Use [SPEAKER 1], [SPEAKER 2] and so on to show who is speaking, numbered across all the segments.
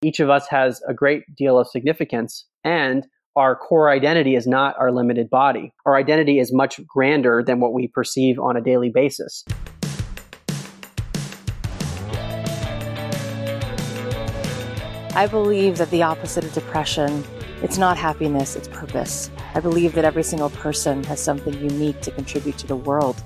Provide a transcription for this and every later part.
[SPEAKER 1] Each of us has a great deal of significance, and our core identity is not our limited body. Our identity is much grander than what we perceive on a daily basis.
[SPEAKER 2] I believe that the opposite of depression, it's not happiness, it's purpose. I believe that every single person has something unique to contribute to the world.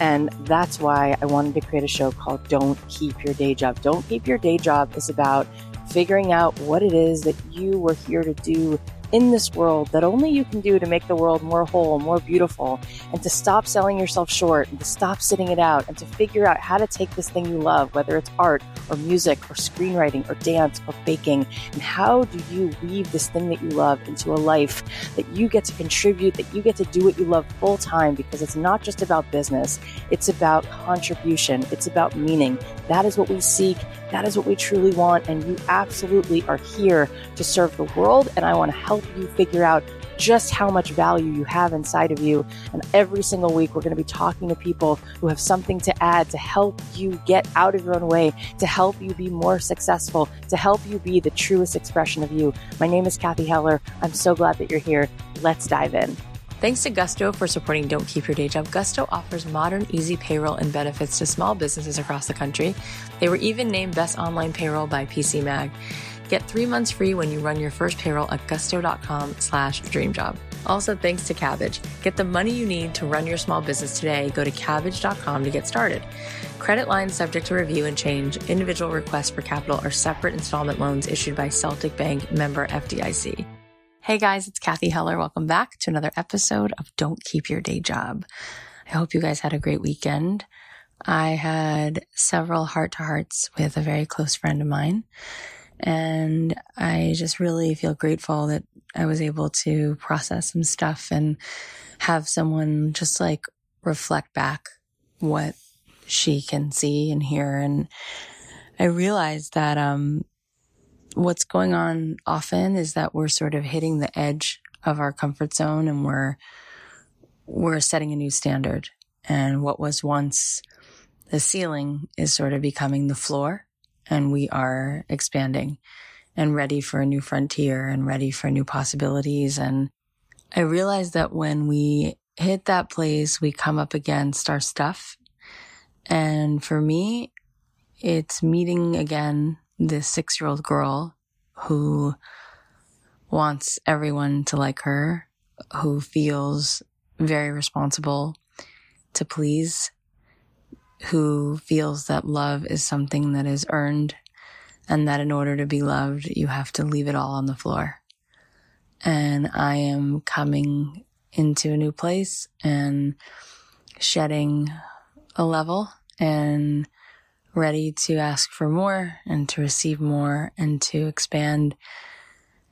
[SPEAKER 2] And that's why I wanted to create a show called Don't Keep Your Day Job. Don't Keep Your Day Job is about figuring out what it is that you were here to do in this world that only you can do to make the world more whole, more beautiful, and to stop selling yourself short and to stop sitting it out and to figure out how to take this thing you love, whether it's art or music or screenwriting or dance or baking, and how do you weave this thing that you love into a life that you get to contribute, that you get to do what you love full time because it's not just about business, it's about contribution, it's about meaning. That is what we seek. That is what we truly want. And you absolutely are here to serve the world. And I want to help you figure out just how much value you have inside of you. And every single week, we're going to be talking to people who have something to add to help you get out of your own way, to help you be more successful, to help you be the truest expression of you. My name is Cathy Heller. I'm so glad that you're here. Let's dive in. Thanks to Gusto for supporting Don't Keep Your Day Job. Gusto offers modern, easy payroll and benefits to small businesses across the country. They were even named Best Online Payroll by PC Mag. Get three months free when you run your first payroll at gusto.com slash dreamjob. Also, thanks to Kabbage. Get the money you need to run your small business today. Go to Kabbage.com to get started. Credit lines subject to review and change. Individual requests for capital are separate installment loans issued by Celtic Bank member FDIC. Hey guys, it's Cathy Heller. Welcome back to another episode of Don't Keep Your Day Job. I hope you guys had a great weekend. I had several heart to hearts with a very close friend of mine. And I just really feel grateful that I was able to process some stuff and have someone just like reflect back what she can see and hear. And I realized that, um, what's going on often is that we're sort of hitting the edge of our comfort zone and we're we're setting a new standard and what was once the ceiling is sort of becoming the floor and we are expanding and ready for a new frontier and ready for new possibilities. And I realized that when we hit that place we come up against our stuff. And for me it's meeting again this six year old girl who wants everyone to like her, who feels very responsible to please, who feels that love is something that is earned and that in order to be loved, you have to leave it all on the floor. And I am coming into a new place and shedding a level and ready to ask for more and to receive more and to expand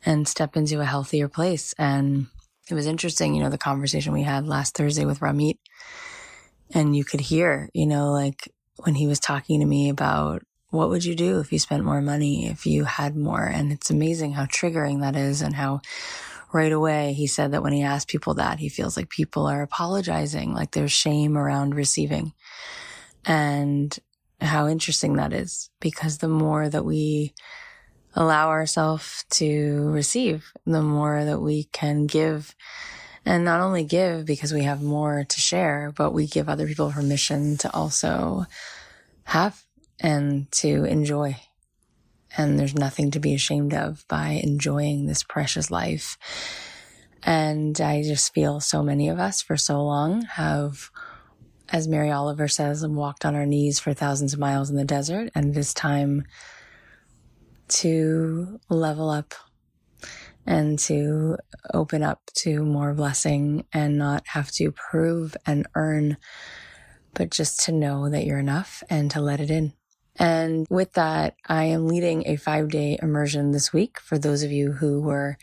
[SPEAKER 2] and step into a healthier place. And it was interesting, you know, the conversation we had last Thursday with Ramit. And you could hear, you know, like when he was talking to me about what would you do if you spent more money, if you had more? And it's amazing how triggering that is and how right away he said that when he asked people that, he feels like people are apologizing, like there's shame around receiving. And how interesting that is because the more that we allow ourselves to receive, the more that we can give and not only give because we have more to share, but we give other people permission to also have and to enjoy. And there's nothing to be ashamed of by enjoying this precious life. And I just feel so many of us for so long have as Mary Oliver says, walked on our knees for thousands of miles in the desert. And it is time to level up and to open up to more blessing and not have to prove and earn, but just to know that you're enough and to let it in. And with that, I am leading a five day immersion this week for those of you who were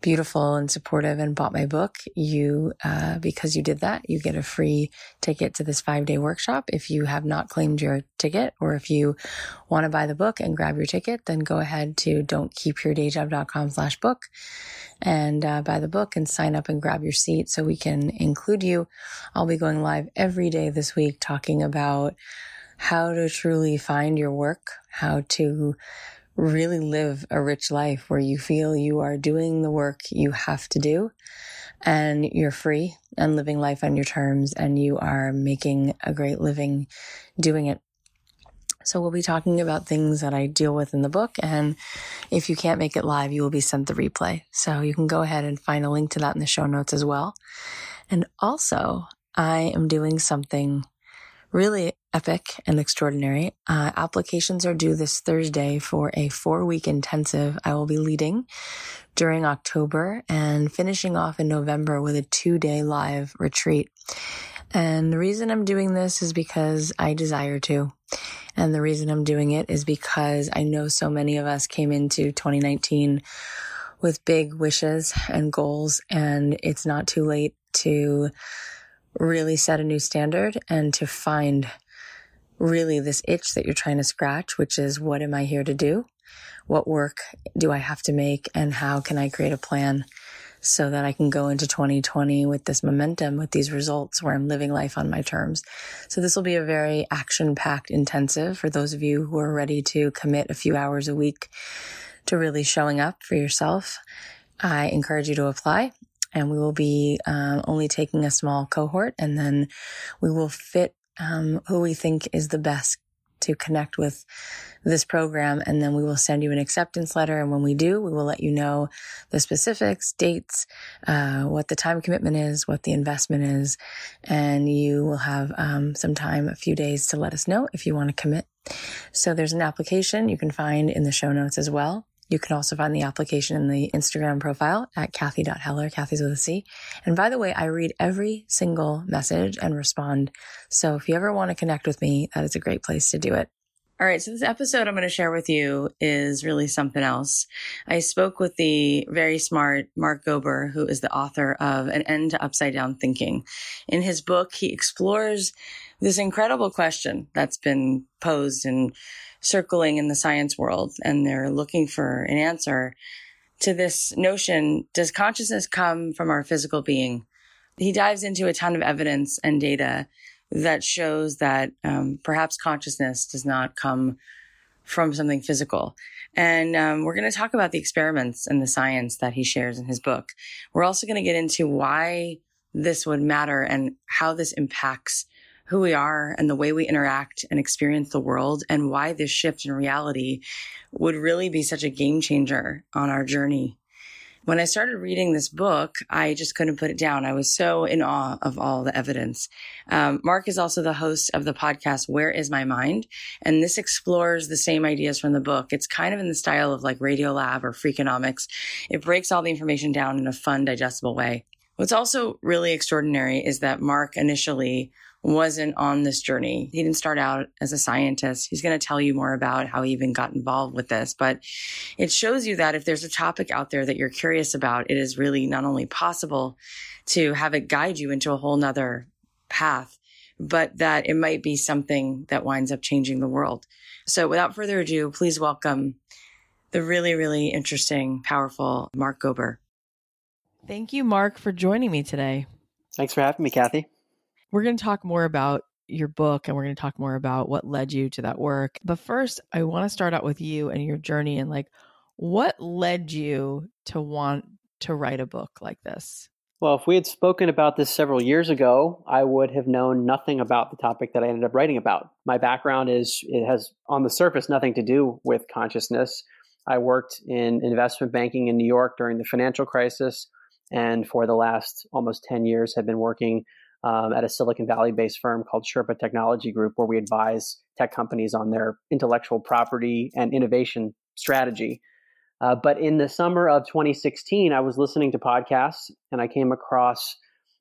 [SPEAKER 2] beautiful and supportive and bought my book, you, uh, because you did that, you get a free ticket to this five day workshop. If you have not claimed your ticket or if you want to buy the book and grab your ticket, then go ahead to don'tkeepyourdayjob.com slash book and uh, buy the book and sign up and grab your seat so we can include you. I'll be going live every day this week talking about how to truly find your work, how to really live a rich life where you feel you are doing the work you have to do and you're free and living life on your terms and you are making a great living doing it. So we'll be talking about things that I deal with in the book. And if you can't make it live, you will be sent the replay. So you can go ahead and find a link to that in the show notes as well. And also I am doing something really epic and extraordinary. Uh, applications are due this Thursday for a four week intensive I will be leading during October and finishing off in November with a two day live retreat. And the reason I'm doing this is because I desire to. And the reason I'm doing it is because I know so many of us came into 2019 with big wishes and goals, and it's not too late to really set a new standard and to find really this itch that you're trying to scratch, which is what am I here to do? What work do I have to make? And how can I create a plan so that I can go into 2020 with this momentum, with these results where I'm living life on my terms? So this will be a very action packed intensive for those of you who are ready to commit a few hours a week to really showing up for yourself. I encourage you to apply and we will be um, only taking a small cohort and then we will fit um, who we think is the best to connect with this program. And then we will send you an acceptance letter. And when we do, we will let you know the specifics, dates, uh, what the time commitment is, what the investment is. And you will have um, some time, a few days to let us know if you want to commit. So there's an application you can find in the show notes as well. You can also find the application in the Instagram profile at Cathy.Heller, Cathy's with a C. And by the way, I read every single message and respond. So if you ever want to connect with me, that is a great place to do it. All right. So this episode I'm going to share with you is really something else. I spoke with the very smart Mark Gober, who is the author of An End to Upside Down Thinking. In his book, he explores this incredible question that's been posed and circling in the science world and they're looking for an answer to this notion does consciousness come from our physical being? He dives into a ton of evidence and data that shows that um, perhaps consciousness does not come from something physical. And um, we're going to talk about the experiments and the science that he shares in his book. We're also going to get into why this would matter and how this impacts who we are and the way we interact and experience the world and why this shift in reality would really be such a game changer on our journey. When I started reading this book, I just couldn't put it down. I was so in awe of all the evidence. Um, Mark is also the host of the podcast, Where is My Mind? And this explores the same ideas from the book. It's kind of in the style of like Radiolab or Freakonomics. It breaks all the information down in a fun, digestible way. What's also really extraordinary is that Mark initially wasn't on this journey. He didn't start out as a scientist. He's going to tell you more about how he even got involved with this, but it shows you that if there's a topic out there that you're curious about, it is really not only possible to have it guide you into a whole nother path, but that it might be something that winds up changing the world. So without further ado, please welcome the really, really interesting, powerful Mark Gober.
[SPEAKER 3] Thank you, Mark, for joining me today.
[SPEAKER 1] Thanks for having me, Cathy.
[SPEAKER 3] We're going to talk more about your book and we're going to talk more about what led you to that work. But first, I want to start out with you and your journey and like what led you to want to write a book like this?
[SPEAKER 1] Well, if we had spoken about this several years ago, I would have known nothing about the topic that I ended up writing about. My background is, it has on the surface nothing to do with consciousness. I worked in investment banking in New York during the financial crisis, and for the last almost 10 years have been working um, at a Silicon Valley based firm called Sherpa Technology Group, where we advise tech companies on their intellectual property and innovation strategy. Uh, but in the summer of 2016, I was listening to podcasts and I came across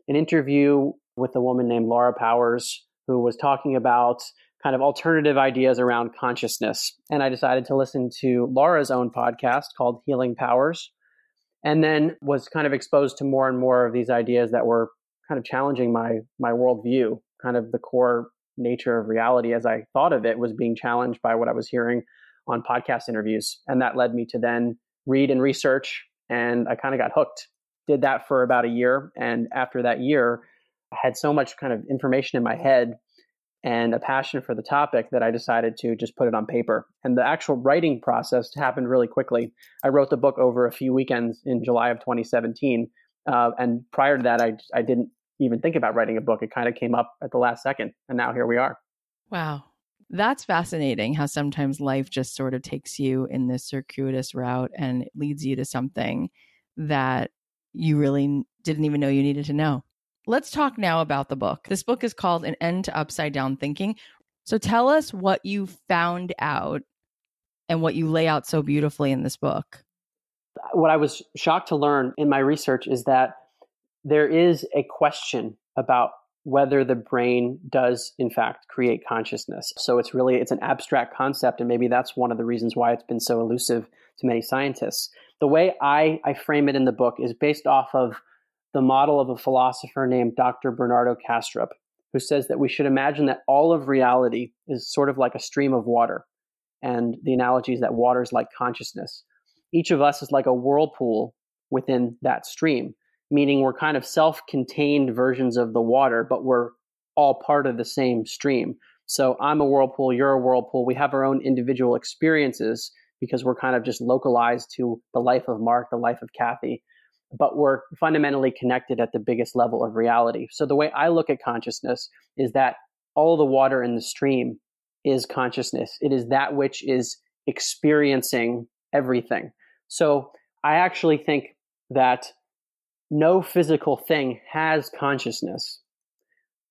[SPEAKER 1] an interview with a woman named Laura Powers who was talking about kind of alternative ideas around consciousness. And I decided to listen to Laura's own podcast called Healing Powers and then was kind of exposed to more and more of these ideas that were kind of challenging my my worldview. Kind of the core nature of reality, as I thought of it, was being challenged by what I was hearing on podcast interviews, and that led me to then read and research, and I kind of got hooked. Did that for about a year, and after that year, I had so much kind of information in my head and a passion for the topic that I decided to just put it on paper. And the actual writing process happened really quickly. I wrote the book over a few weekends in July of 2017. Uh, and prior to that, I, I didn't even think about writing a book. It kind of came up at the last second. And now here we are.
[SPEAKER 3] Wow. That's fascinating how sometimes life just sort of takes you in this circuitous route and leads you to something that you really didn't even know you needed to know. Let's talk now about the book. This book is called An End to Upside Down Thinking. So tell us what you found out and what you lay out so beautifully in this book.
[SPEAKER 1] What I was shocked to learn in my research is that there is a question about whether the brain does in fact create consciousness. So it's really it's an abstract concept and maybe that's one of the reasons why it's been so elusive to many scientists. The way I, I frame it in the book is based off of the model of a philosopher named Dr. Bernardo Kastrup who says that we should imagine that all of reality is sort of like a stream of water. And the analogy is that water is like consciousness. Each of us is like a whirlpool within that stream meaning we're kind of self contained versions of the water, but we're all part of the same stream. So I'm a whirlpool, you're a whirlpool. We have our own individual experiences because we're kind of just localized to the life of Mark, the life of Cathy, but we're fundamentally connected at the biggest level of reality. So the way I look at consciousness is that all the water in the stream is consciousness. It is that which is experiencing everything. So I actually think that no physical thing has consciousness.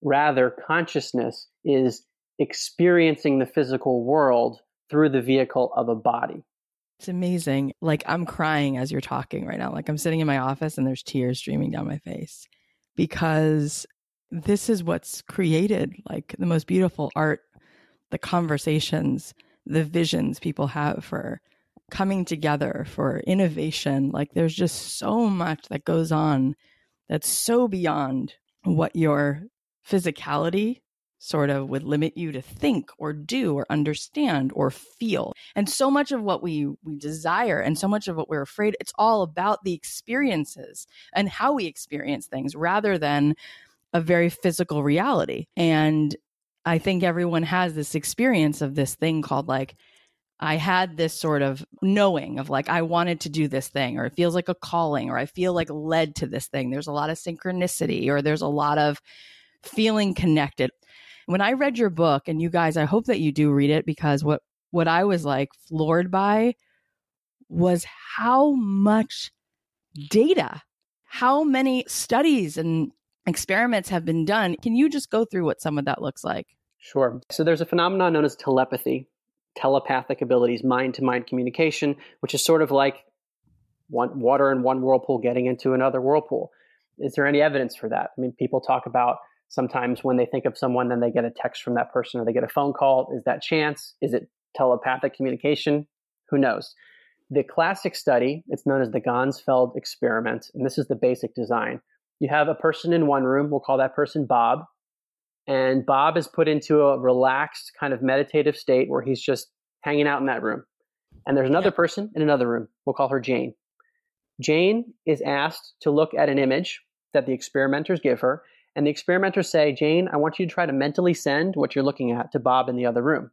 [SPEAKER 1] Rather, consciousness is experiencing the physical world through the vehicle of a body.
[SPEAKER 3] It's amazing. Like I'm crying as you're talking right now. Like I'm sitting in my office and there's tears streaming down my face because this is what's created like the most beautiful art, the conversations, the visions people have for coming together for innovation. Like there's just so much that goes on that's so beyond what your physicality sort of would limit you to think or do or understand or feel. And so much of what we we desire and so much of what we're afraid it's all about the experiences and how we experience things rather than a very physical reality. And I think everyone has this experience of this thing called like I had this sort of knowing of like, I wanted to do this thing, or it feels like a calling, or I feel like led to this thing. There's a lot of synchronicity, or there's a lot of feeling connected. When I read your book, and you guys, I hope that you do read it because what, what I was like floored by was how much data, how many studies and experiments have been done. Can you just go through what some of that looks like?
[SPEAKER 1] Sure. So there's a phenomenon known as telepathy, telepathic abilities, mind to mind communication, which is sort of like one water in one whirlpool getting into another whirlpool. Is there any evidence for that? I mean, people talk about sometimes when they think of someone, then they get a text from that person or they get a phone call. Is that chance? Is it telepathic communication? Who knows? The classic study, it's known as the Ganzfeld experiment, and this is the basic design. You have a person in one room, we'll call that person Bob, and Bob is put into a relaxed kind of meditative state where he's just hanging out in that room. And there's another person in another room. We'll call her Jane. Jane is asked to look at an image that the experimenters give her. And the experimenters say, Jane, I want you to try to mentally send what you're looking at to Bob in the other room.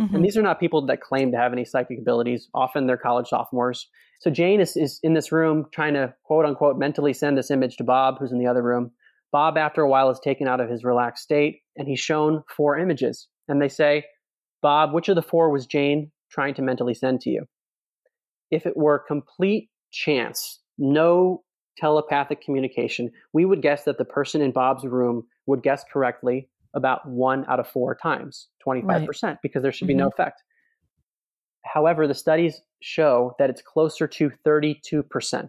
[SPEAKER 1] Mm-hmm. And these are not people that claim to have any psychic abilities. Often they're college sophomores. So Jane is, is in this room trying to quote unquote mentally send this image to Bob, who's in the other room. Bob, after a while, is taken out of his relaxed state and he's shown four images. And they say, Bob, which of the four was Jane trying to mentally send to you? If it were complete chance, no telepathic communication, we would guess that the person in Bob's room would guess correctly about one out of four times, 25%, right. because there should be mm-hmm. no effect. However, the studies show that it's closer to 32%.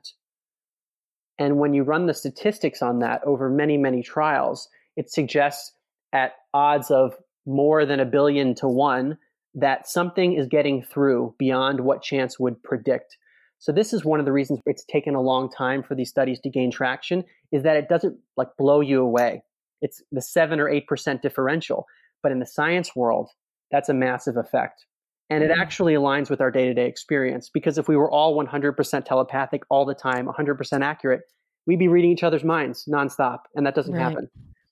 [SPEAKER 1] And when you run the statistics on that over many, many trials, it suggests at odds of more than a billion to one that something is getting through beyond what chance would predict. So this is one of the reasons it's taken a long time for these studies to gain traction is that it doesn't like blow you away. It's the 7 or 8% differential, but in the science world, that's a massive effect. And it mm-hmm. actually aligns with our day to day experience because if we were all 100% telepathic all the time, 100% accurate, we'd be reading each other's minds nonstop. And that doesn't right. happen.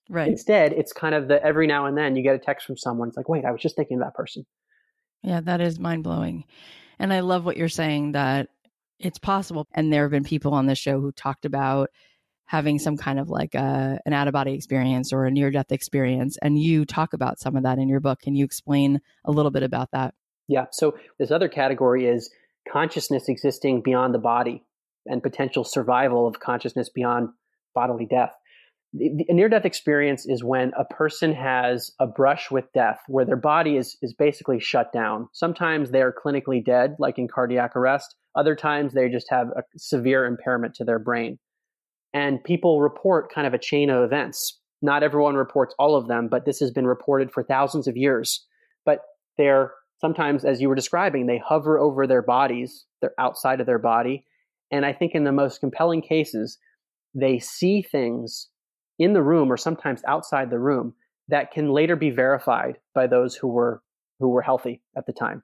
[SPEAKER 3] Right.
[SPEAKER 1] Instead, it's kind of the every now and then you get a text from someone. It's like, wait, I was just thinking of that person.
[SPEAKER 3] Yeah, that is mind blowing. And I love what you're saying that it's possible. And there have been people on this show who talked about having some kind of like a, an out of body experience or a near death experience. And you talk about some of that in your book. Can you explain a little bit about that?
[SPEAKER 1] Yeah. So this other category is consciousness existing beyond the body and potential survival of consciousness beyond bodily death. The near death experience is when a person has a brush with death where their body is, is basically shut down. Sometimes they are clinically dead, like in cardiac arrest. Other times they just have a severe impairment to their brain. And people report kind of a chain of events. Not everyone reports all of them, but this has been reported for thousands of years. But they're sometimes, as you were describing, they hover over their bodies, they're outside of their body. And I think in the most compelling cases, they see things in the room or sometimes outside the room that can later be verified by those who were who were healthy at the time.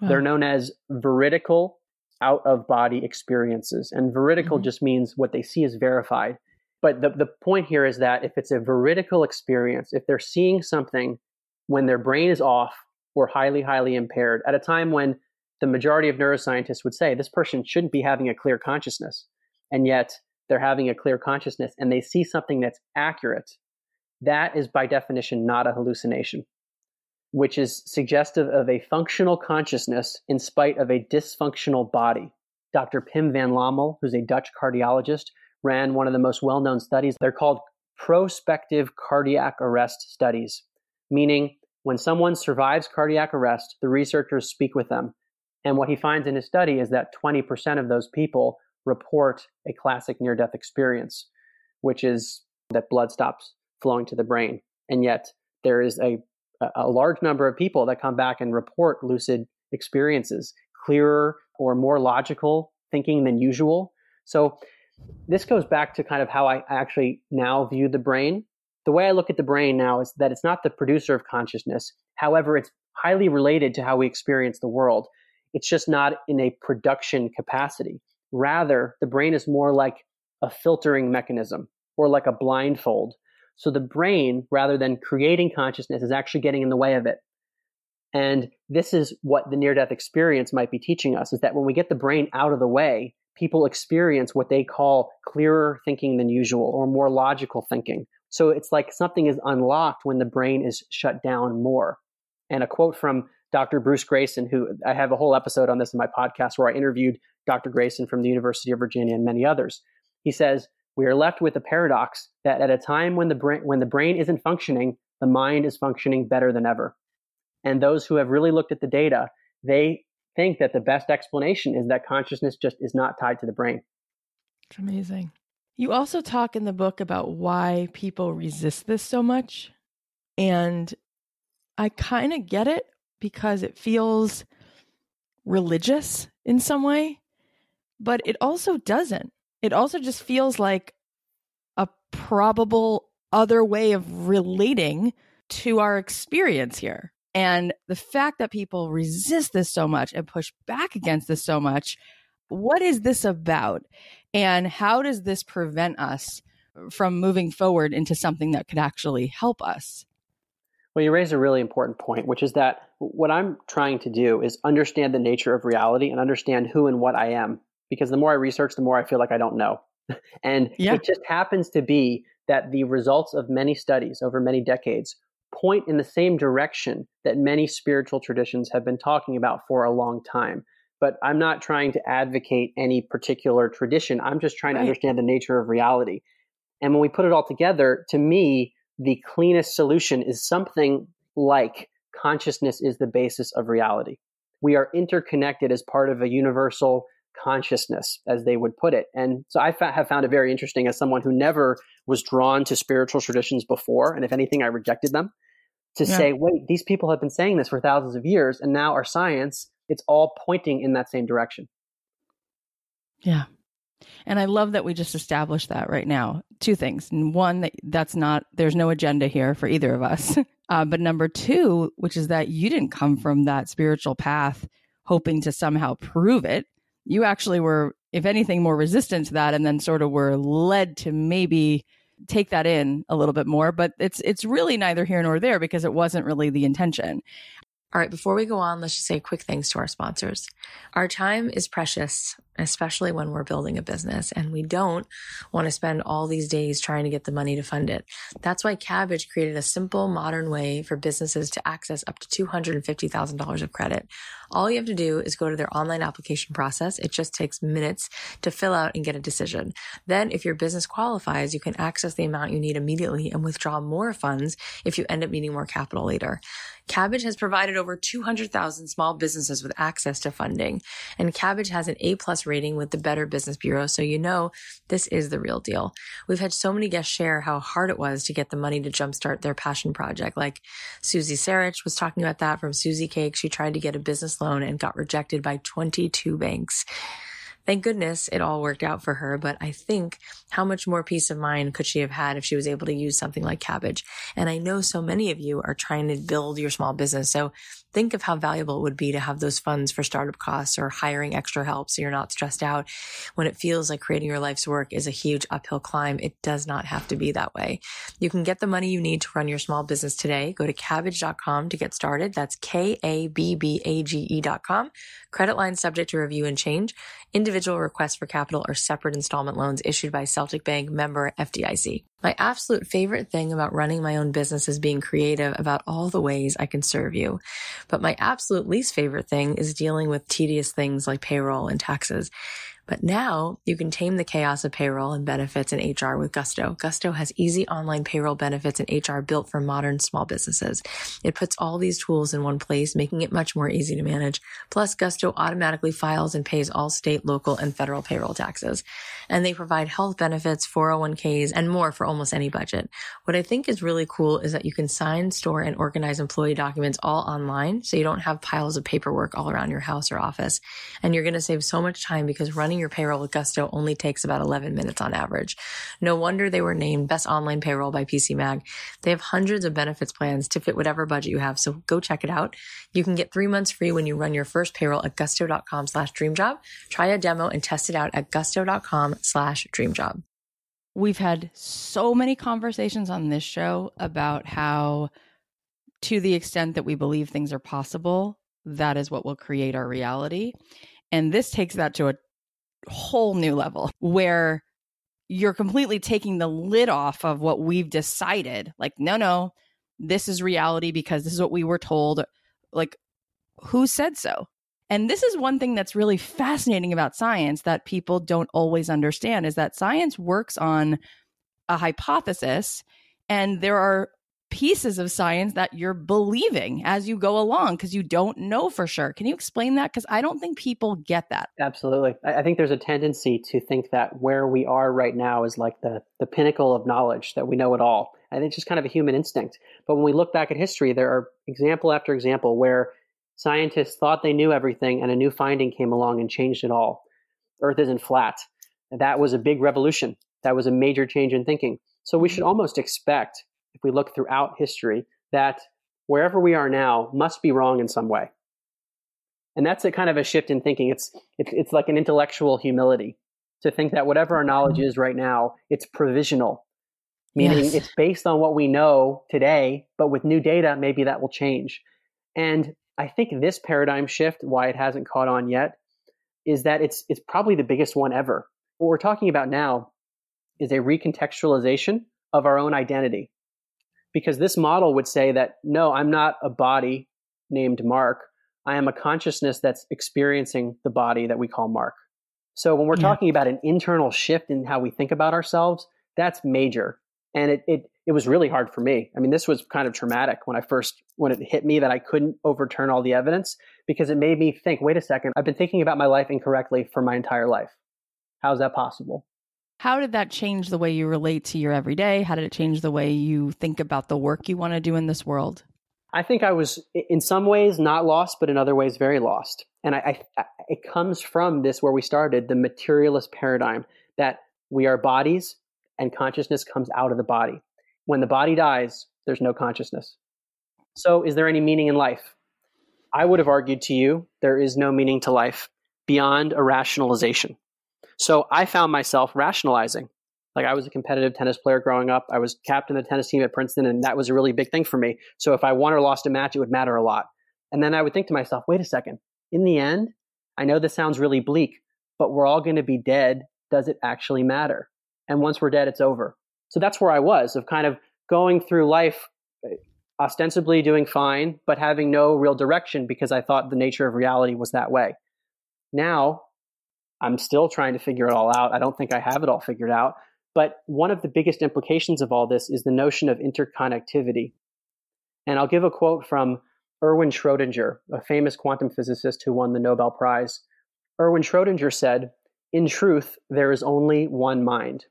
[SPEAKER 1] Wow. They're known as veridical out of body experiences. And veridical mm-hmm. just means what they see is verified. But the, the point here is that if it's a veridical experience, if they're seeing something when their brain is off or highly, highly impaired, at a time when the majority of neuroscientists would say this person shouldn't be having a clear consciousness, and yet they're having a clear consciousness and they see something that's accurate, that is by definition not a hallucination, which is suggestive of a functional consciousness in spite of a dysfunctional body. Dr. Pim van Lommel, who's a Dutch cardiologist, ran one of the most well known studies. They're called prospective cardiac arrest studies, meaning when someone survives cardiac arrest, the researchers speak with them. And what he finds in his study is that 20% of those people report a classic near death experience, which is that blood stops flowing to the brain. And yet there is a, a large number of people that come back and report lucid experiences, clearer or more logical thinking than usual. So this goes back to kind of how I actually now view the brain. The way I look at the brain now is that it's not the producer of consciousness. However, it's highly related to how we experience the world. It's just not in a production capacity. Rather, the brain is more like a filtering mechanism or like a blindfold. So the brain, rather than creating consciousness, is actually getting in the way of it. And this is what the near death experience might be teaching us is that when we get the brain out of the way, people experience what they call clearer thinking than usual or more logical thinking. So it's like something is unlocked when the brain is shut down more. And a quote from Dr. Bruce Greyson, who I have a whole episode on this in my podcast where I interviewed Dr. Greyson from the University of Virginia and many others. He says, we are left with a paradox that at a time when the brain, when the brain isn't functioning, the mind is functioning better than ever. And those who have really looked at the data, they think that the best explanation is that consciousness just is not tied to the brain.
[SPEAKER 3] It's amazing. You also talk in the book about why people resist this so much. And I kind of get it because it feels religious in some way, but it also doesn't. It also just feels like a probable other way of relating to our experience here. And the fact that people resist this so much and push back against this so much, what is this about? And how does this prevent us from moving forward into something that could actually help us?
[SPEAKER 1] Well, you raise a really important point, which is that what I'm trying to do is understand the nature of reality and understand who and what I am. Because the more I research, the more I feel like I don't know. and yeah. it just happens to be that the results of many studies over many decades point in the same direction that many spiritual traditions have been talking about for a long time. But I'm not trying to advocate any particular tradition. I'm just trying right. to understand the nature of reality. And when we put it all together, to me, the cleanest solution is something like consciousness is the basis of reality. We are interconnected as part of a universal consciousness, as they would put it. And so I have found it very interesting as someone who never was drawn to spiritual traditions before. And if anything, I rejected them to yeah. say, wait, these people have been saying this for thousands of years. And now our science, it's all pointing in that same direction.
[SPEAKER 3] Yeah. And I love that we just established that right now. Two things. One, that that's not, there's no agenda here for either of us. Uh, but number two, which is that you didn't come from that spiritual path hoping to somehow prove it. You actually were, if anything, more resistant to that and then sort of were led to maybe take that in a little bit more, but it's it's really neither here nor there because it wasn't really the intention.
[SPEAKER 2] All right, before we go on, let's just say quick thanks to our sponsors. Our time is precious, especially when we're building a business, and we don't want to spend all these days trying to get the money to fund it. That's why Kabbage created a simple, modern way for businesses to access up to $250,000 of credit. All you have to do is go to their online application process. It just takes minutes to fill out and get a decision. Then, if your business qualifies, you can access the amount you need immediately and withdraw more funds if you end up needing more capital later. Kabbage has provided over 200,000 small businesses with access to funding, and Kabbage has an A plus rating with the Better Business Bureau, so you know this is the real deal. We've had so many guests share how hard it was to get the money to jumpstart their passion project. Like Susie Sarich was talking about that from Susie Cake. She tried to get a business loan and got rejected by 22 banks. Thank goodness it all worked out for her, but I think how much more peace of mind could she have had if she was able to use something like Kabbage? And I know so many of you are trying to build your small business. So think of how valuable it would be to have those funds for startup costs or hiring extra help so you're not stressed out. When it feels like creating your life's work is a huge uphill climb, it does not have to be that way. You can get the money you need to run your small business today. Go to Kabbage.com to get started. That's K A B B A G E.com. Credit line subject to review and change. Individual requests for capital are separate installment loans issued by Celtic Bank member FDIC. My absolute favorite thing about running my own business is being creative about all the ways I can serve you. But my absolute least favorite thing is dealing with tedious things like payroll and taxes. But now you can tame the chaos of payroll and benefits in HR with Gusto. Gusto has easy online payroll benefits and HR built for modern small businesses. It puts all these tools in one place, making it much more easy to manage. Plus, Gusto automatically files and pays all state, local, and federal payroll taxes. And they provide health benefits, 401ks, and more for almost any budget. What I think is really cool is that you can sign, store, and organize employee documents all online, so you don't have piles of paperwork all around your house or office. And you're going to save so much time because running your payroll with Gusto only takes about 11 minutes on average. No wonder they were named best online payroll by PC Mag. They have hundreds of benefits plans to fit whatever budget you have. So go check it out. You can get three months free when you run your first payroll at gusto.com slash dreamjob. Try a demo and test it out at gusto.com slash dreamjob.
[SPEAKER 3] We've had so many conversations on this show about how to the extent that we believe things are possible, that is what will create our reality. And this takes that to a whole new level where you're completely taking the lid off of what we've decided. Like, no, no, this is reality because this is what we were told. Like, who said so? And this is one thing that's really fascinating about science that people don't always understand is that science works on a hypothesis and there are pieces of science that you're believing as you go along because you don't know for sure. Can you explain that? Because I don't think people get that.
[SPEAKER 1] Absolutely. I think there's a tendency to think that where we are right now is like the, the pinnacle of knowledge, that we know it all. And it's just kind of a human instinct. But when we look back at history, there are example after example where scientists thought they knew everything and a new finding came along and changed it all. Earth isn't flat. That was a big revolution. That was a major change in thinking. So we should mm-hmm. almost expect if we look throughout history, that wherever we are now must be wrong in some way. And that's a kind of a shift in thinking. It's, it's, it's like an intellectual humility to think that whatever our knowledge mm-hmm. is right now, it's provisional, meaning yes. it's based on what we know today, but with new data, maybe that will change. And I think this paradigm shift, why it hasn't caught on yet, is that it's, it's probably the biggest one ever. What we're talking about now is a recontextualization of our own identity because this model would say that no, I'm not a body named Mark. I am a consciousness that's experiencing the body that we call Mark. So when we're yeah. talking about an internal shift in how we think about ourselves, that's major. And it, it it was really hard for me. I mean, this was kind of traumatic when I first when it hit me that I couldn't overturn all the evidence because it made me think, wait a second, I've been thinking about my life incorrectly for my entire life. How is that possible?
[SPEAKER 3] How did that change the way you relate to your everyday? How did it change the way you think about the work you want to do in this world?
[SPEAKER 1] I think I was, in some ways, not lost, but in other ways, very lost. And I, I, it comes from this where we started the materialist paradigm that we are bodies and consciousness comes out of the body. When the body dies, there's no consciousness. So, is there any meaning in life? I would have argued to you there is no meaning to life beyond a rationalization. So I found myself rationalizing. Like I was a competitive tennis player growing up. I was captain of the tennis team at Princeton, and that was a really big thing for me. So if I won or lost a match, it would matter a lot. And then I would think to myself, wait a second. In the end, I know this sounds really bleak, but we're all going to be dead. Does it actually matter? And once we're dead, it's over. So that's where I was of kind of going through life eh, ostensibly doing fine, but having no real direction because I thought the nature of reality was that way. Now, I'm still trying to figure it all out. I don't think I have it all figured out. But one of the biggest implications of all this is the notion of interconnectivity. And I'll give a quote from Erwin Schrödinger, a famous quantum physicist who won the Nobel Prize. Erwin Schrödinger said, In truth, there is only one mind.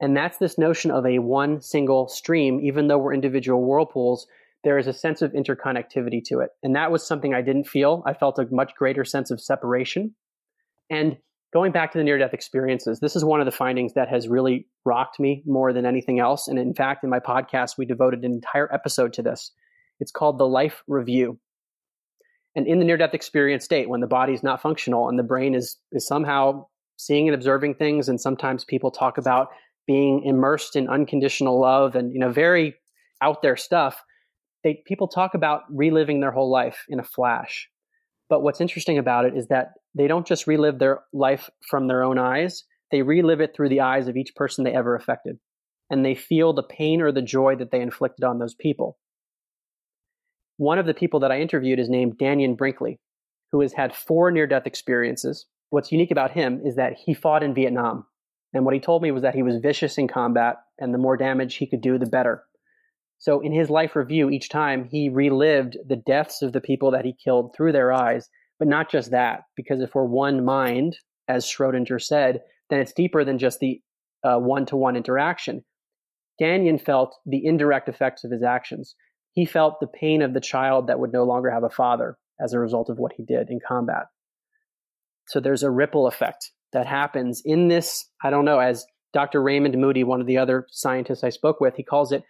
[SPEAKER 1] And that's this notion of a one single stream, even though we're individual whirlpools, there is a sense of interconnectivity to it. And that was something I didn't feel. I felt a much greater sense of separation. And going back to the near death experiences, this is one of the findings that has really rocked me more than anything else. And in fact, in my podcast, we devoted an entire episode to this. It's called the Life Review. And in the near death experience state, when the body is not functional and the brain is, is somehow seeing and observing things, and sometimes people talk about being immersed in unconditional love and you know very out there stuff they people talk about reliving their whole life in a flash but what's interesting about it is that they don't just relive their life from their own eyes they relive it through the eyes of each person they ever affected. And they feel the pain or the joy that they inflicted on those people. One of the people that i interviewed is named dannion brinkley who has had four near death experiences. What's unique about him is that he fought in vietnam. And what he told me was that he was vicious in combat, and the more damage he could do, the better. So in his life review, each time he relived the deaths of the people that he killed through their eyes. But not just that, because if we're one mind, as Schrodinger said, then it's deeper than just the one to one interaction. Dannion felt the indirect effects of his actions. He felt the pain of the child that would no longer have a father as a result of what he did in combat. So there's a ripple effect that happens in this, I don't know, as Dr. Raymond Moody, one of the other scientists I spoke with, he calls it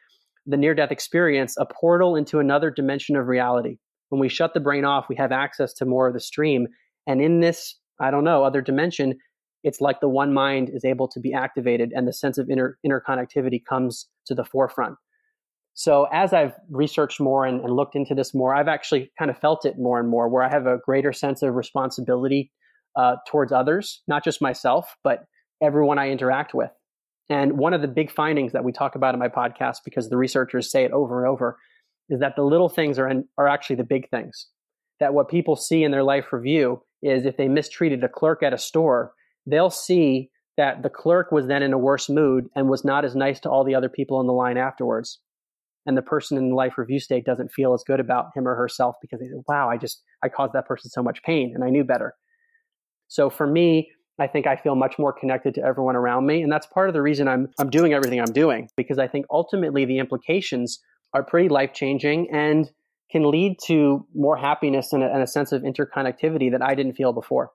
[SPEAKER 1] the near death experience, a portal into another dimension of reality. When we shut the brain off, we have access to more of the stream. And in this, I don't know, other dimension, it's like the one mind is able to be activated and the sense of inter- interconnectivity comes to the forefront. So as I've researched more and, and, looked into this more, I've actually kind of felt it more and more, where I have a greater sense of responsibility uh, towards others, not just myself, but everyone I interact with. And one of the big findings that we talk about in my podcast, because the researchers say it over and over, is that the little things are, in, are actually the big things. That what people see in their life review is if they mistreated a clerk at a store, they'll see that the clerk was then in a worse mood and was not as nice to all the other people in the line afterwards. And the person in the life review state doesn't feel as good about him or herself because they say, wow, I just, I caused that person so much pain and I knew better. So for me, I think I feel much more connected to everyone around me. And that's part of the reason I'm, I'm doing everything I'm doing, because I think ultimately the implications are pretty life changing and can lead to more happiness and a, and a sense of interconnectivity that I didn't feel before.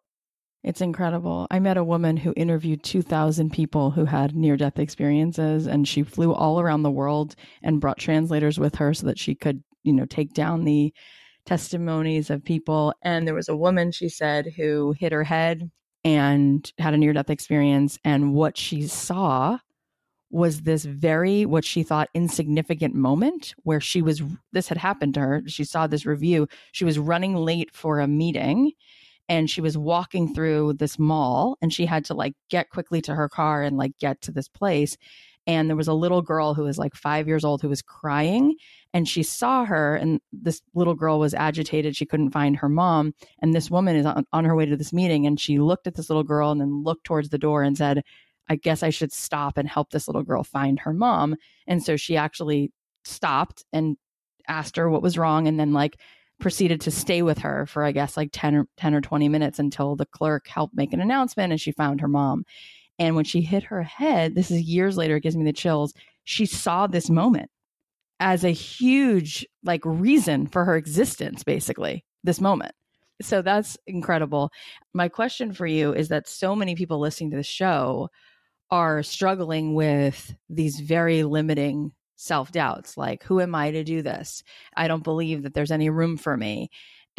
[SPEAKER 3] It's incredible. I met a woman who interviewed 2,000 people who had near death experiences, and she flew all around the world and brought translators with her so that she could, you know, take down the testimonies of people. And there was a woman, she said, who hit her head and had a near death experience. And what she saw was this very, what she thought insignificant moment where she was, this had happened to her. She saw this review. She was running late for a meeting and she was walking through this mall and she had to like get quickly to her car and like get to this place and there was a little girl who was like five years old who was crying and she saw her and this little girl was agitated she couldn't find her mom and this woman is on, on her way to this meeting and she looked at this little girl and then looked towards the door and said i guess i should stop and help this little girl find her mom. And so she actually stopped and asked her what was wrong and then like proceeded to stay with her for i guess like 10 or 10 or 20 minutes until the clerk helped make an announcement and she found her mom and when she hit her head this is years later it gives me the chills she saw this moment as a huge like reason for her existence basically this moment. So that's incredible. My question for you is that so many people listening to the show are struggling with these very limiting self doubts like who am i to do this? I don't believe that there's any room for me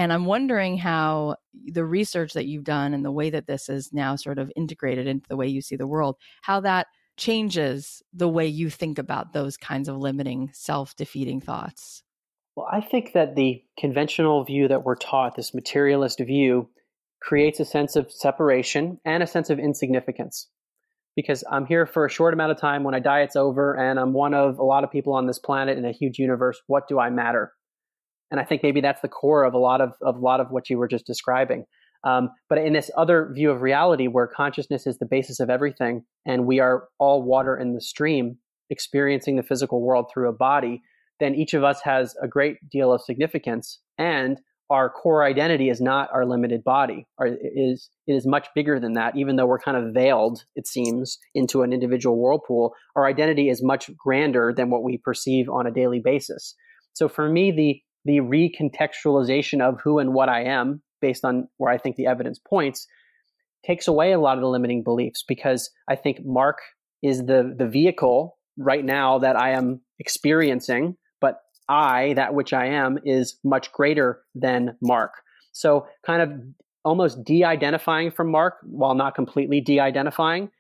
[SPEAKER 3] and i'm wondering how the research that you've done and the way that this is now sort of integrated into the way you see the world how that changes the way you think about those kinds of limiting, self defeating thoughts?
[SPEAKER 1] Well, I think that the conventional view that we're taught, this materialist view, creates a sense of separation and a sense of insignificance. Because I'm here for a short amount of time. When I die, it's over, and I'm one of a lot of people on this planet in a huge universe. What do I matter? And I think maybe that's the core of a lot of, of a lot of what you were just describing. Um, but in this other view of reality, where consciousness is the basis of everything, and we are all water in the stream, experiencing the physical world through a body, then each of us has a great deal of significance. And our core identity is not our limited body. Or it is it is much bigger than that. Even though we're kind of veiled, it seems, into an individual whirlpool, our identity is much grander than what we perceive on a daily basis. So for me, the the recontextualization of who and what I am based on where I think the evidence points, takes away a lot of the limiting beliefs because I think Mark is the the vehicle right now that I am experiencing, but I, that which I am, is much greater than Mark. So kind of almost de-identifying from Mark while not completely de-identifying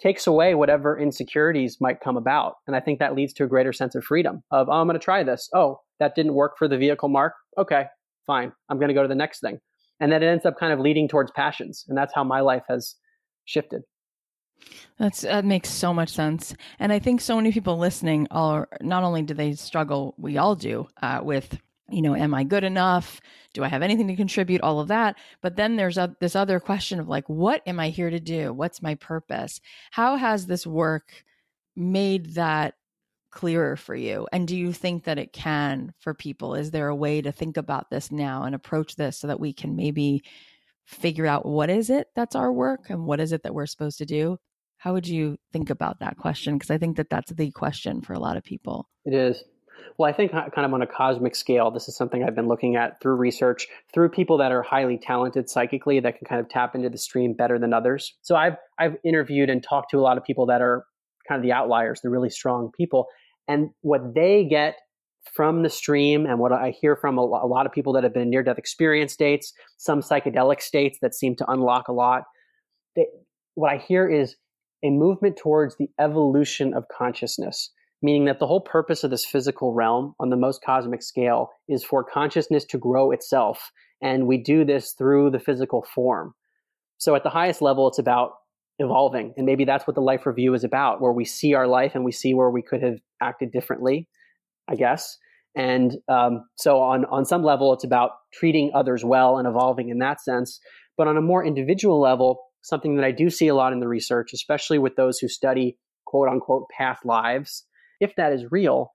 [SPEAKER 1] takes away whatever insecurities might come about. And I think that leads to a greater sense of freedom of, oh, I'm going to try this. Oh, that didn't work for the vehicle Mark. Okay, fine. I'm going to go to the next thing and then it ends up kind of leading towards passions and that's how my life has shifted
[SPEAKER 3] that's that makes so much sense and i think so many people listening are not only do they struggle we all do uh, with you know am i good enough do i have anything to contribute all of that but then there's a, this other question of like what am i here to do what's my purpose how has this work made that clearer for you? And do you think that it can for people? Is there a way to think about this now and approach this so that we can maybe figure out what is it that's our work and what is it that we're supposed to do? How would you think about that question? Because I think that that's the question for a lot of people.
[SPEAKER 1] It is. Well, I think uh, kind of on a cosmic scale, this is something I've been looking at through research, through people that are highly talented psychically that can kind of tap into the stream better than others. So I've I've interviewed and talked to a lot of people that are kind of the outliers, the really strong people, and what they get from the stream and what I hear from a, lot of people that have been near death experience states, some psychedelic states that seem to unlock a lot. They, what I hear is a movement towards the evolution of consciousness, meaning that the whole purpose of this physical realm on the most cosmic scale is for consciousness to grow itself. And we do this through the physical form. So at the highest level, it's about evolving. And maybe that's what the life review is about, where we see our life and we see where we could have acted differently, I guess. And um, so, on, on some level, it's about treating others well and evolving in that sense. But on a more individual level, something that I do see a lot in the research, especially with those who study quote unquote past lives, if that is real,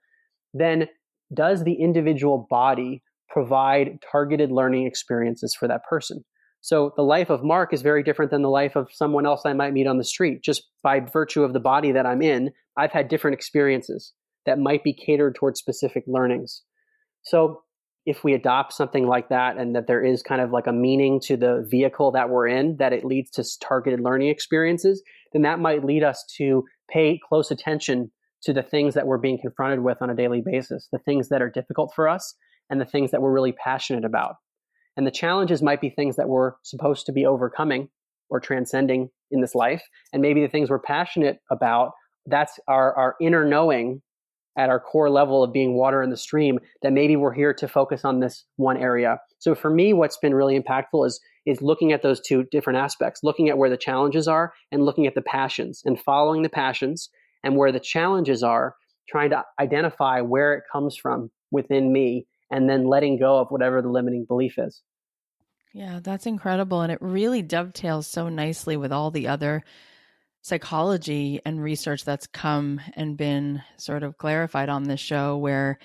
[SPEAKER 1] then does the individual body provide targeted learning experiences for that person? So the life of Mark is very different than the life of someone else I might meet on the street. Just by virtue of the body that I'm in, I've had different experiences that might be catered towards specific learnings. So if we adopt something like that and that there is kind of like a meaning to the vehicle that we're in, that it leads to targeted learning experiences, then that might lead us to pay close attention to the things that we're being confronted with on a daily basis, the things that are difficult for us and the things that we're really passionate about. And the challenges might be things that we're supposed to be overcoming or transcending in this life. And maybe the things we're passionate about, that's our, our inner knowing at our core level of being water in the stream, that maybe we're here to focus on this one area. So for me, what's been really impactful is is looking at those two different aspects, looking at where the challenges are and looking at the passions and following the passions and where the challenges are, trying to identify where it comes from within me and then letting go of whatever the limiting belief is.
[SPEAKER 3] Yeah, that's incredible. And it really dovetails so nicely with all the other psychology and research that's come and been sort of clarified on this show, where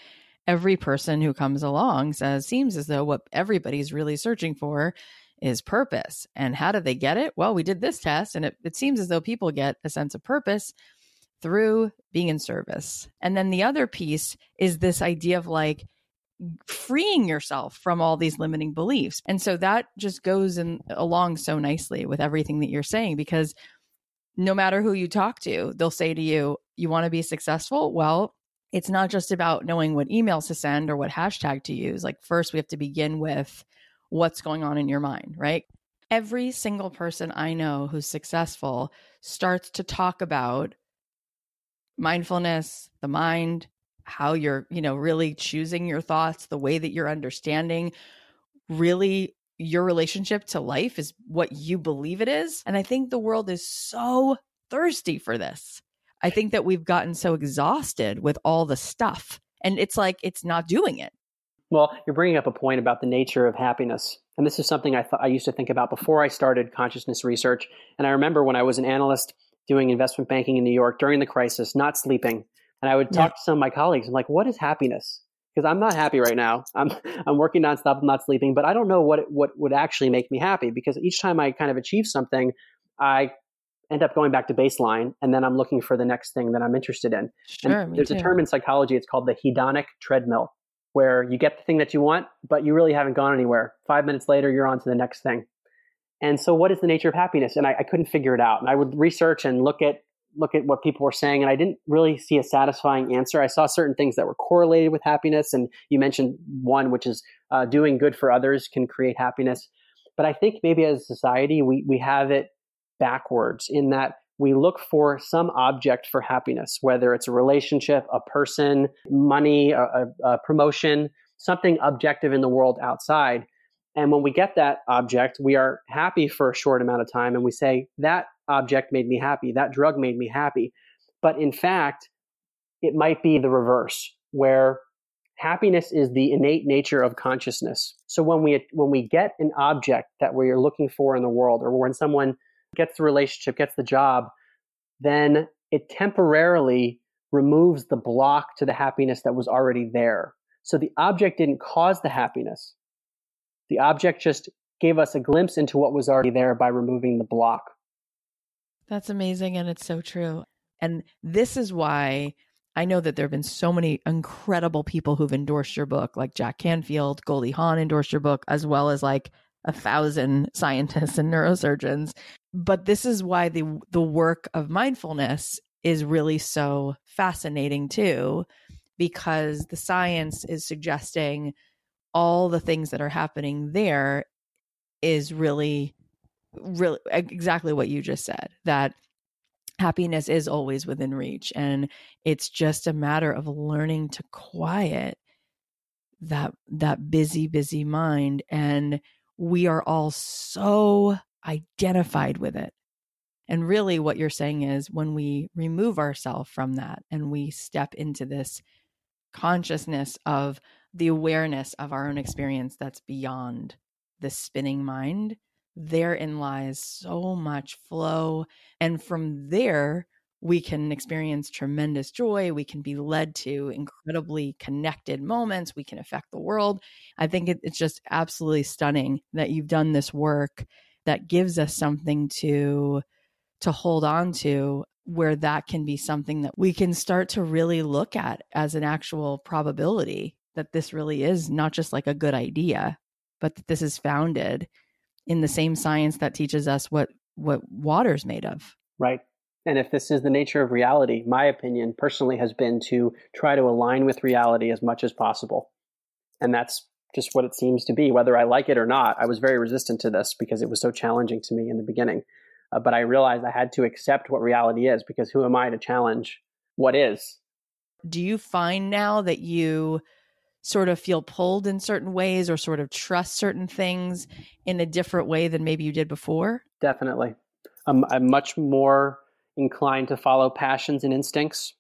[SPEAKER 3] every person who comes along says, seems as though what everybody's really searching for is purpose. And how do they get it? Well, we did this test, and it, it seems as though people get a sense of purpose through being in service. And then the other piece is this idea of like, freeing yourself from all these limiting beliefs. And so that just goes in along so nicely with everything that you're saying because no matter who you talk to, they'll say to you, you want to be successful? Well, it's not just about knowing what emails to send or what hashtag to use. Like first we have to begin with what's going on in your mind, right? Every single person I know who's successful starts to talk about mindfulness, the mind, how you're, you know, really choosing your thoughts, the way that you're understanding really your relationship to life is what you believe it is. And I think the world is so thirsty for this. I think that we've gotten so exhausted with all the stuff and it's like it's not doing it.
[SPEAKER 1] Well, you're bringing up a point about the nature of happiness. And this is something I, th- I used to think about before I started consciousness research. And I remember when I was an analyst doing investment banking in New York during the crisis, not sleeping. And I would talk yeah. to some of my colleagues. I'm like, what is happiness? Because I'm not happy right now. I'm I'm working nonstop. I'm not sleeping, but I don't know what what would actually make me happy. Because each time I kind of achieve something, I end up going back to baseline, and then I'm looking for the next thing that I'm interested in.
[SPEAKER 3] Sure,
[SPEAKER 1] and there's
[SPEAKER 3] too.
[SPEAKER 1] a term in psychology. It's called the hedonic treadmill, where you get the thing that you want, but you really haven't gone anywhere. Five minutes later, you're on to the next thing. And so, what is the nature of happiness? And I, I couldn't figure it out. And I would research and look at look at what people were saying, and I didn't really see a satisfying answer. I saw certain things that were correlated with happiness, and you mentioned one, which is uh, doing good for others can create happiness. But I think maybe as a society, we we have it backwards in that we look for some object for happiness, whether it's a relationship, a person, money, a, a, a promotion, something objective in the world outside. And when we get that object, we are happy for a short amount of time and we say, that object made me happy, that drug made me happy. But in fact, it might be the reverse, where happiness is the innate nature of consciousness. So when we when we get an object that we are looking for in the world, or when someone gets the relationship, gets the job, then it temporarily removes the block to the happiness that was already there. So the object didn't cause the happiness. The object just gave us a glimpse into what was already there by removing the block.
[SPEAKER 3] That's amazing. And it's so true. And this is why I know that there have been so many incredible people who've endorsed your book, like Jack Canfield, Goldie Hawn endorsed your book, as well as like a thousand scientists and neurosurgeons. But this is why the the work of mindfulness is really so fascinating too, because the science is suggesting all the things that are happening there is really really exactly what you just said that happiness is always within reach and it's just a matter of learning to quiet that that busy busy mind and we are all so identified with it. And really, what you're saying is when we remove ourselves from that and we step into this consciousness of the awareness of our own experience that's beyond the spinning mind, therein lies so much flow. And from there, we can experience tremendous joy. We can be led to incredibly connected moments. We can affect the world. I think it, it's just absolutely stunning that you've done this work that gives us something to to hold on to where that can be something that we can start to really look at as an actual probability that this really is not just like a good idea but that this is founded in the same science that teaches us what what water's made of
[SPEAKER 1] right and if this is the nature of reality, my opinion personally has been to try to align with reality as much as possible. And that's just what it seems to be, whether I like it or not. I was very resistant to this because it was so challenging to me in the beginning. Uh, but I realized I had to accept what reality is because who am I to challenge what is?
[SPEAKER 3] Do you find now that you sort of feel pulled in certain ways or sort of trust certain things in a different way than maybe you did before?
[SPEAKER 1] Definitely. I'm, I'm much more inclined to follow passions and instincts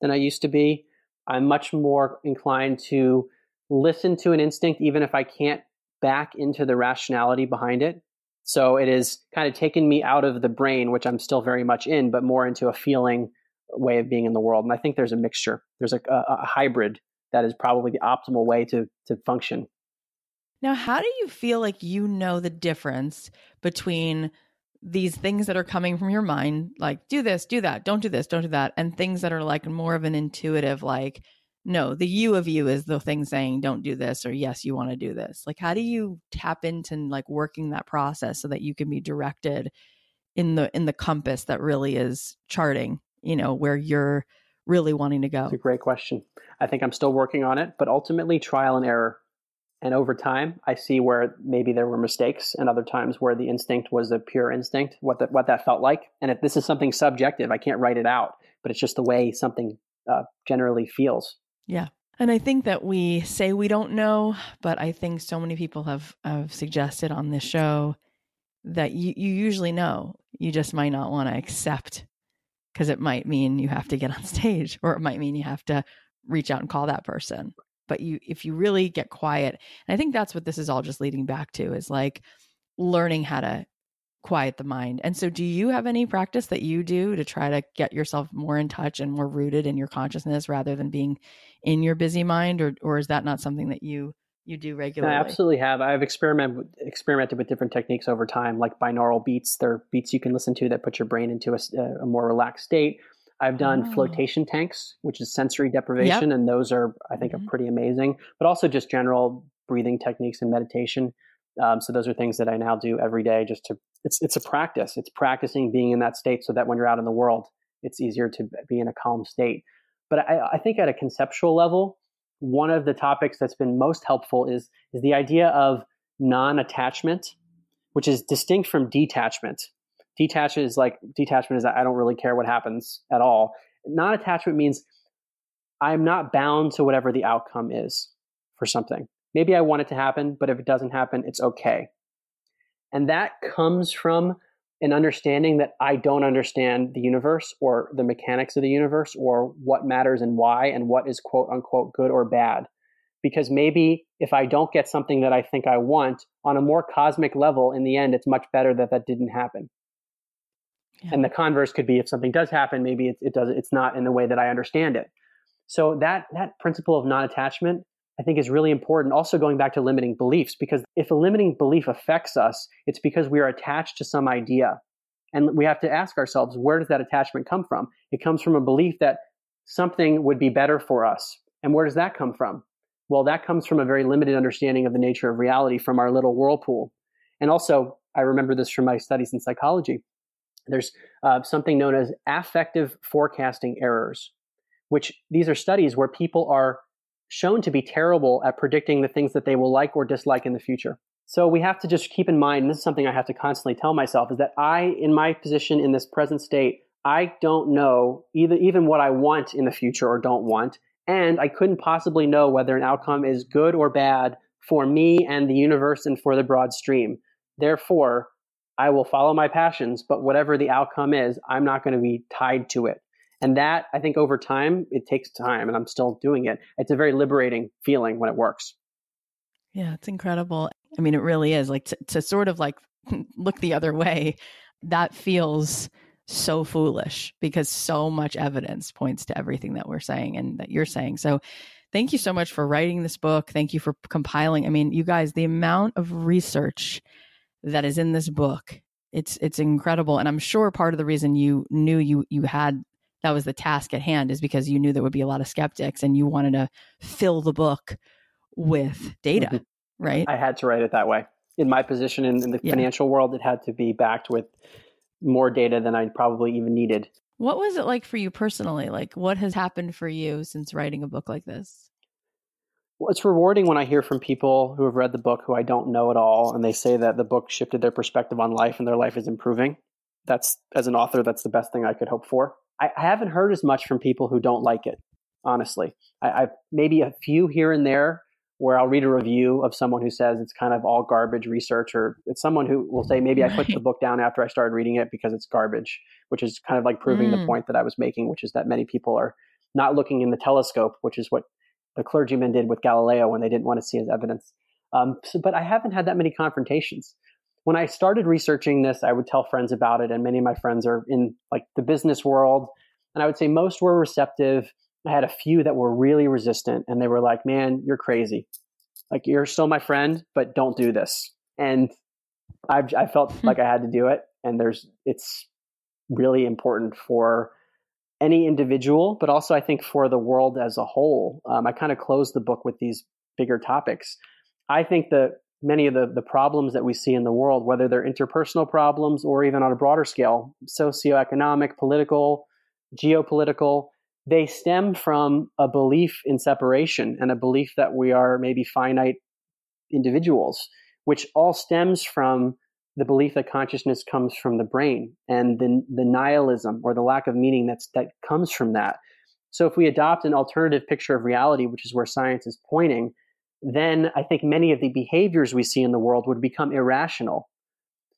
[SPEAKER 1] than I used to be. I'm much more inclined to listen to an instinct, even if I can't back into the rationality behind it. So it is kind of taken me out of the brain, which I'm still very much in, but more into a feeling way of being in the world. And I think there's a mixture. There's a, a, a hybrid that is probably the optimal way to to function.
[SPEAKER 3] Now, how do you feel like you know the difference between these things that are coming from your mind, like do this, do that, don't do this, don't do that, and things that are like more of an intuitive, like, no, the you of you is the thing saying don't do this or yes, you want to do this. Like, how do you tap into like working that process so that you can be directed in the in the compass that really is charting, you know, where you're really wanting to go?
[SPEAKER 1] It's a great question. I think I'm still working on it, but ultimately trial and error. And over time, I see where maybe there were mistakes, and other times where the instinct was a pure instinct, what that what that felt like. And if this is something subjective, I can't write it out, but it's just the way something uh, generally feels.
[SPEAKER 3] Yeah, and I think that we say we don't know, but I think so many people have have suggested on this show that you you usually know. You just might not want to accept because it might mean you have to get on stage, or it might mean you have to reach out and call that person. But you if you really get quiet and i think that's what this is all just leading back to is like learning how to quiet the mind. And so do you have any practice that you do to try to get yourself more in touch and more rooted in your consciousness rather than being in your busy mind or or is that not something that you you do regularly?
[SPEAKER 1] I absolutely have. I've experimented experimented with different techniques over time, like binaural beats. They're beats you can listen to that put your brain into a, a more relaxed state. I've done oh. flotation tanks, which is sensory deprivation, yep. and those are, I think, mm-hmm. are pretty amazing. But also just general breathing techniques and meditation. Um, so those are things that I now do every day. Just to, it's it's a practice. It's practicing being in that state so that when you're out in the world, it's easier to be in a calm state. But I, I think at a conceptual level, one of the topics that's been most helpful is is the idea of non-attachment, which is distinct from detachment. Detachment is like detachment is I don't really care what happens at all. Non attachment means I'm not bound to whatever the outcome is for something. Maybe I want it to happen, but if it doesn't happen, it's okay. And that comes from an understanding that I don't understand the universe or the mechanics of the universe or what matters and why and what is quote unquote good or bad. Because maybe if I don't get something that I think I want on a more cosmic level, in the end, it's much better that that didn't happen. Yeah. And the converse could be if something does happen, maybe it, it does it's not in the way that I understand it. So that that principle of non-attachment, I think, is really important. Also, going back to limiting beliefs, because if a limiting belief affects us, it's because we are attached to some idea, and we have to ask ourselves, where does that attachment come from? It comes from a belief that something would be better for us, and where does that come from? Well, that comes from a very limited understanding of the nature of reality from our little whirlpool. And also, I remember this from my studies in psychology there's uh, something known as affective forecasting errors, which these are studies where people are shown to be terrible at predicting the things that they will like or dislike in the future. So we have to just keep in mind, and this is something I have to constantly tell myself, is that I, in my position in this present state, I don't know either even what I want in the future or don't want, and I couldn't possibly know whether an outcome is good or bad for me and the universe and for the broad stream. Therefore, I will follow my passions, but whatever the outcome is, I'm not going to be tied to it. And that, I think, over time, it takes time, and I'm still doing it. It's a very liberating feeling when it works.
[SPEAKER 3] Yeah, it's incredible. I mean, it really is like to, to sort of like look the other way. That feels so foolish because so much evidence points to everything that we're saying and that you're saying. So, thank you so much for writing this book. Thank you for compiling. I mean, you guys, the amount of research that is in this book. It's it's incredible, and I'm sure part of the reason you knew you you had that was the task at hand is because you knew there would be a lot of skeptics, and you wanted to fill the book with data, mm-hmm. right?
[SPEAKER 1] I had to write it that way. In my position in, in the yeah. financial world, it had to be backed with more data than I probably even needed.
[SPEAKER 3] What was it like for you personally? Like, what has happened for you since writing a book like this?
[SPEAKER 1] Well, it's rewarding when I hear from people who have read the book who I don't know at all, and they say that the book shifted their perspective on life and their life is improving. That's, as an author, that's the best thing I could hope for. I, I haven't heard as much from people who don't like it, honestly. I, I've maybe a few here and there where I'll read a review of someone who says it's kind of all garbage research, or it's someone who will say maybe right. I put the book down after I started reading it because it's garbage, which is kind of like proving mm. the point that I was making, which is that many people are not looking in the telescope, which is what the clergyman did with Galileo when they didn't want to see his evidence. Um, so, but I haven't had that many confrontations. When I started researching this, I would tell friends about it, and many of my friends are in like the business world, and I would say most were receptive. I had a few that were really resistant, and they were like, "Man, you're crazy. Like you're still my friend, but don't do this." And I've, I felt hmm. like I had to do it, and there's it's really important for any individual, but also I think for the world as a whole. Um, I kind of closed the book with these bigger topics. I think that many of the, the problems that we see in the world, whether they're interpersonal problems or even on a broader scale, socioeconomic, political, geopolitical, they stem from a belief in separation and a belief that we are maybe finite individuals, which all stems from the belief that consciousness comes from the brain and the, the nihilism or the lack of meaning that's, that comes from that. So if we adopt an alternative picture of reality, which is where science is pointing, then I think many of the behaviors we see in the world would become irrational.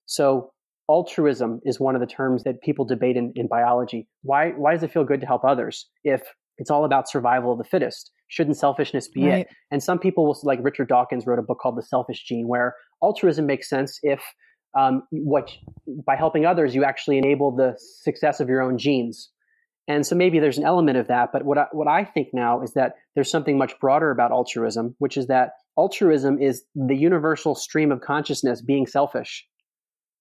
[SPEAKER 1] So altruism is one of the terms that people debate in, in biology. Why, why does it feel good to help others if it's all about survival of the fittest? Shouldn't selfishness be right. it? And some people will, like Richard Dawkins wrote a book called The Selfish Gene, where altruism makes sense if um, what by helping others you actually enable the success of your own genes. And so maybe there's an element of that. But what I, what I think now is that there's something much broader about altruism, which is that altruism is the universal stream of consciousness being selfish.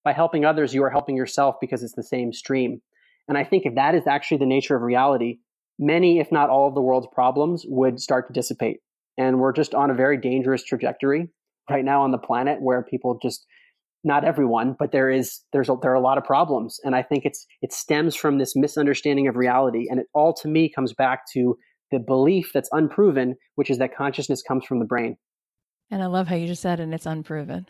[SPEAKER 1] By helping others, you are helping yourself because it's the same stream. And I think if that is actually the nature of reality, many, if not all of the world's problems would start to dissipate. And we're just on a very dangerous trajectory right now on the planet where people just not everyone, but there is there's a, there are a lot of problems, and I think it's it stems from this misunderstanding of reality, and it all to me comes back to the belief that's unproven, which is that consciousness comes from the brain.
[SPEAKER 3] And I love how you just said, and it's unproven.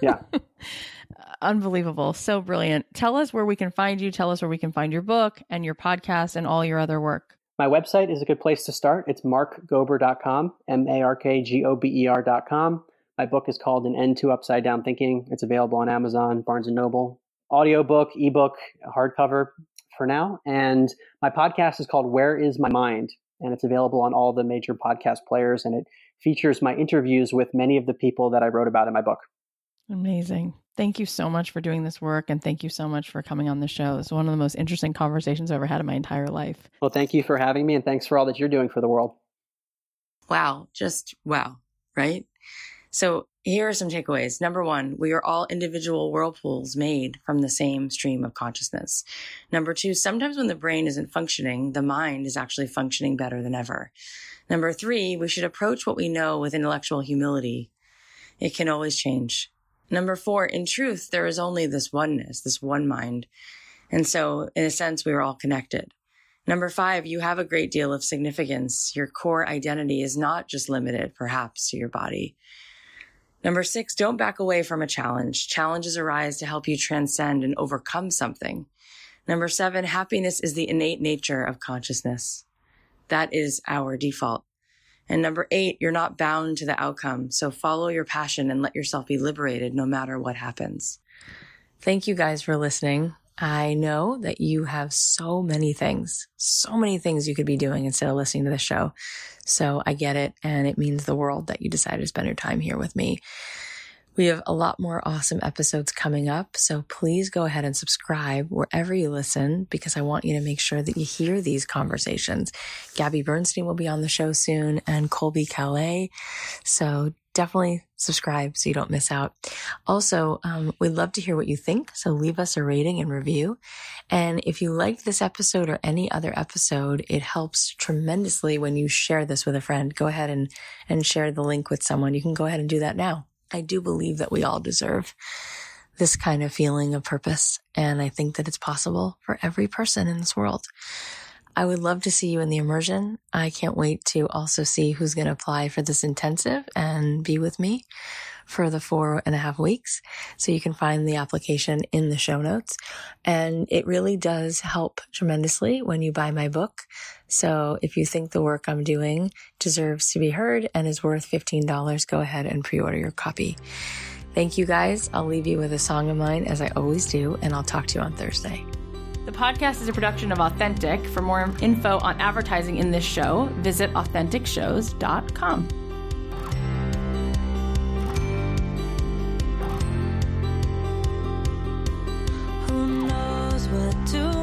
[SPEAKER 1] Yeah.
[SPEAKER 3] Unbelievable. So brilliant. Tell us where we can find you. Tell us where we can find your book and your podcast and all your other work.
[SPEAKER 1] My website is a good place to start. It's markgober.com, M A R K G O B E R.com. My book is called An End to Upside Down Thinking. It's available on Amazon, Barnes and Noble, audiobook, ebook, hardcover for now. And my podcast is called Where is My Mind? And it's available on all the major podcast players. And it features my interviews with many of the people that I wrote about in my book.
[SPEAKER 3] Amazing. Thank you so much for doing this work. And thank you so much for coming on the show. It's one of the most interesting conversations I've ever had in my entire life.
[SPEAKER 1] Well, thank you for having me. And thanks for all that you're doing for the world.
[SPEAKER 4] Wow. Just wow. Right? So here are some takeaways. Number one, we are all individual whirlpools made from the same stream of consciousness. Number two, sometimes when the brain isn't functioning, the mind is actually functioning better than ever. Number three, we should approach what we know with intellectual humility. It can always change. Number four, in truth, there is only this oneness, this one mind. And so, in a sense, we are all connected. Number five, you have a great deal of significance. Your core identity is not just limited, perhaps, to your body. Number six, don't back away from a challenge. Challenges arise to help you transcend and overcome something. Number seven, happiness is the innate nature of consciousness. That is our default. And number eight, you're not bound to the outcome. So follow your passion and let yourself be liberated no matter what happens. Thank you guys for listening. I know that you have so many things, so many things you could be doing instead of listening to the show. So I get it. And it means the world that you decided to spend your time here with me. We have a lot more awesome episodes coming up. So please go ahead and subscribe wherever you listen because I want you to make sure that you hear these conversations. Gabby Bernstein will be on the show soon and Colbie Caillat. So definitely subscribe so you don't miss out. Also, um, we'd love to hear what you think. So leave us a rating and review. And if you liked this episode or any other episode, it helps tremendously when you share this with a friend. Go ahead and, and share the link with someone. You can go ahead and do that now. I do believe that we all deserve this kind of feeling of purpose. And I think that it's possible for every person in this world. I would love to see you in the immersion. I can't wait to also see who's going to apply for this intensive and be with me for the four and a half weeks. So you can find the application in the show notes. And it really does help tremendously when you buy my book. So if you think the work I'm doing deserves to be heard and is worth $15, go ahead and pre-order your copy. Thank you guys. I'll leave you with a song of mine as I always do, and I'll talk to you on Thursday.
[SPEAKER 3] The podcast is a production of Authentic. For more info on advertising in this show, visit AuthenticShows.com.
[SPEAKER 5] Who knows what tomorrow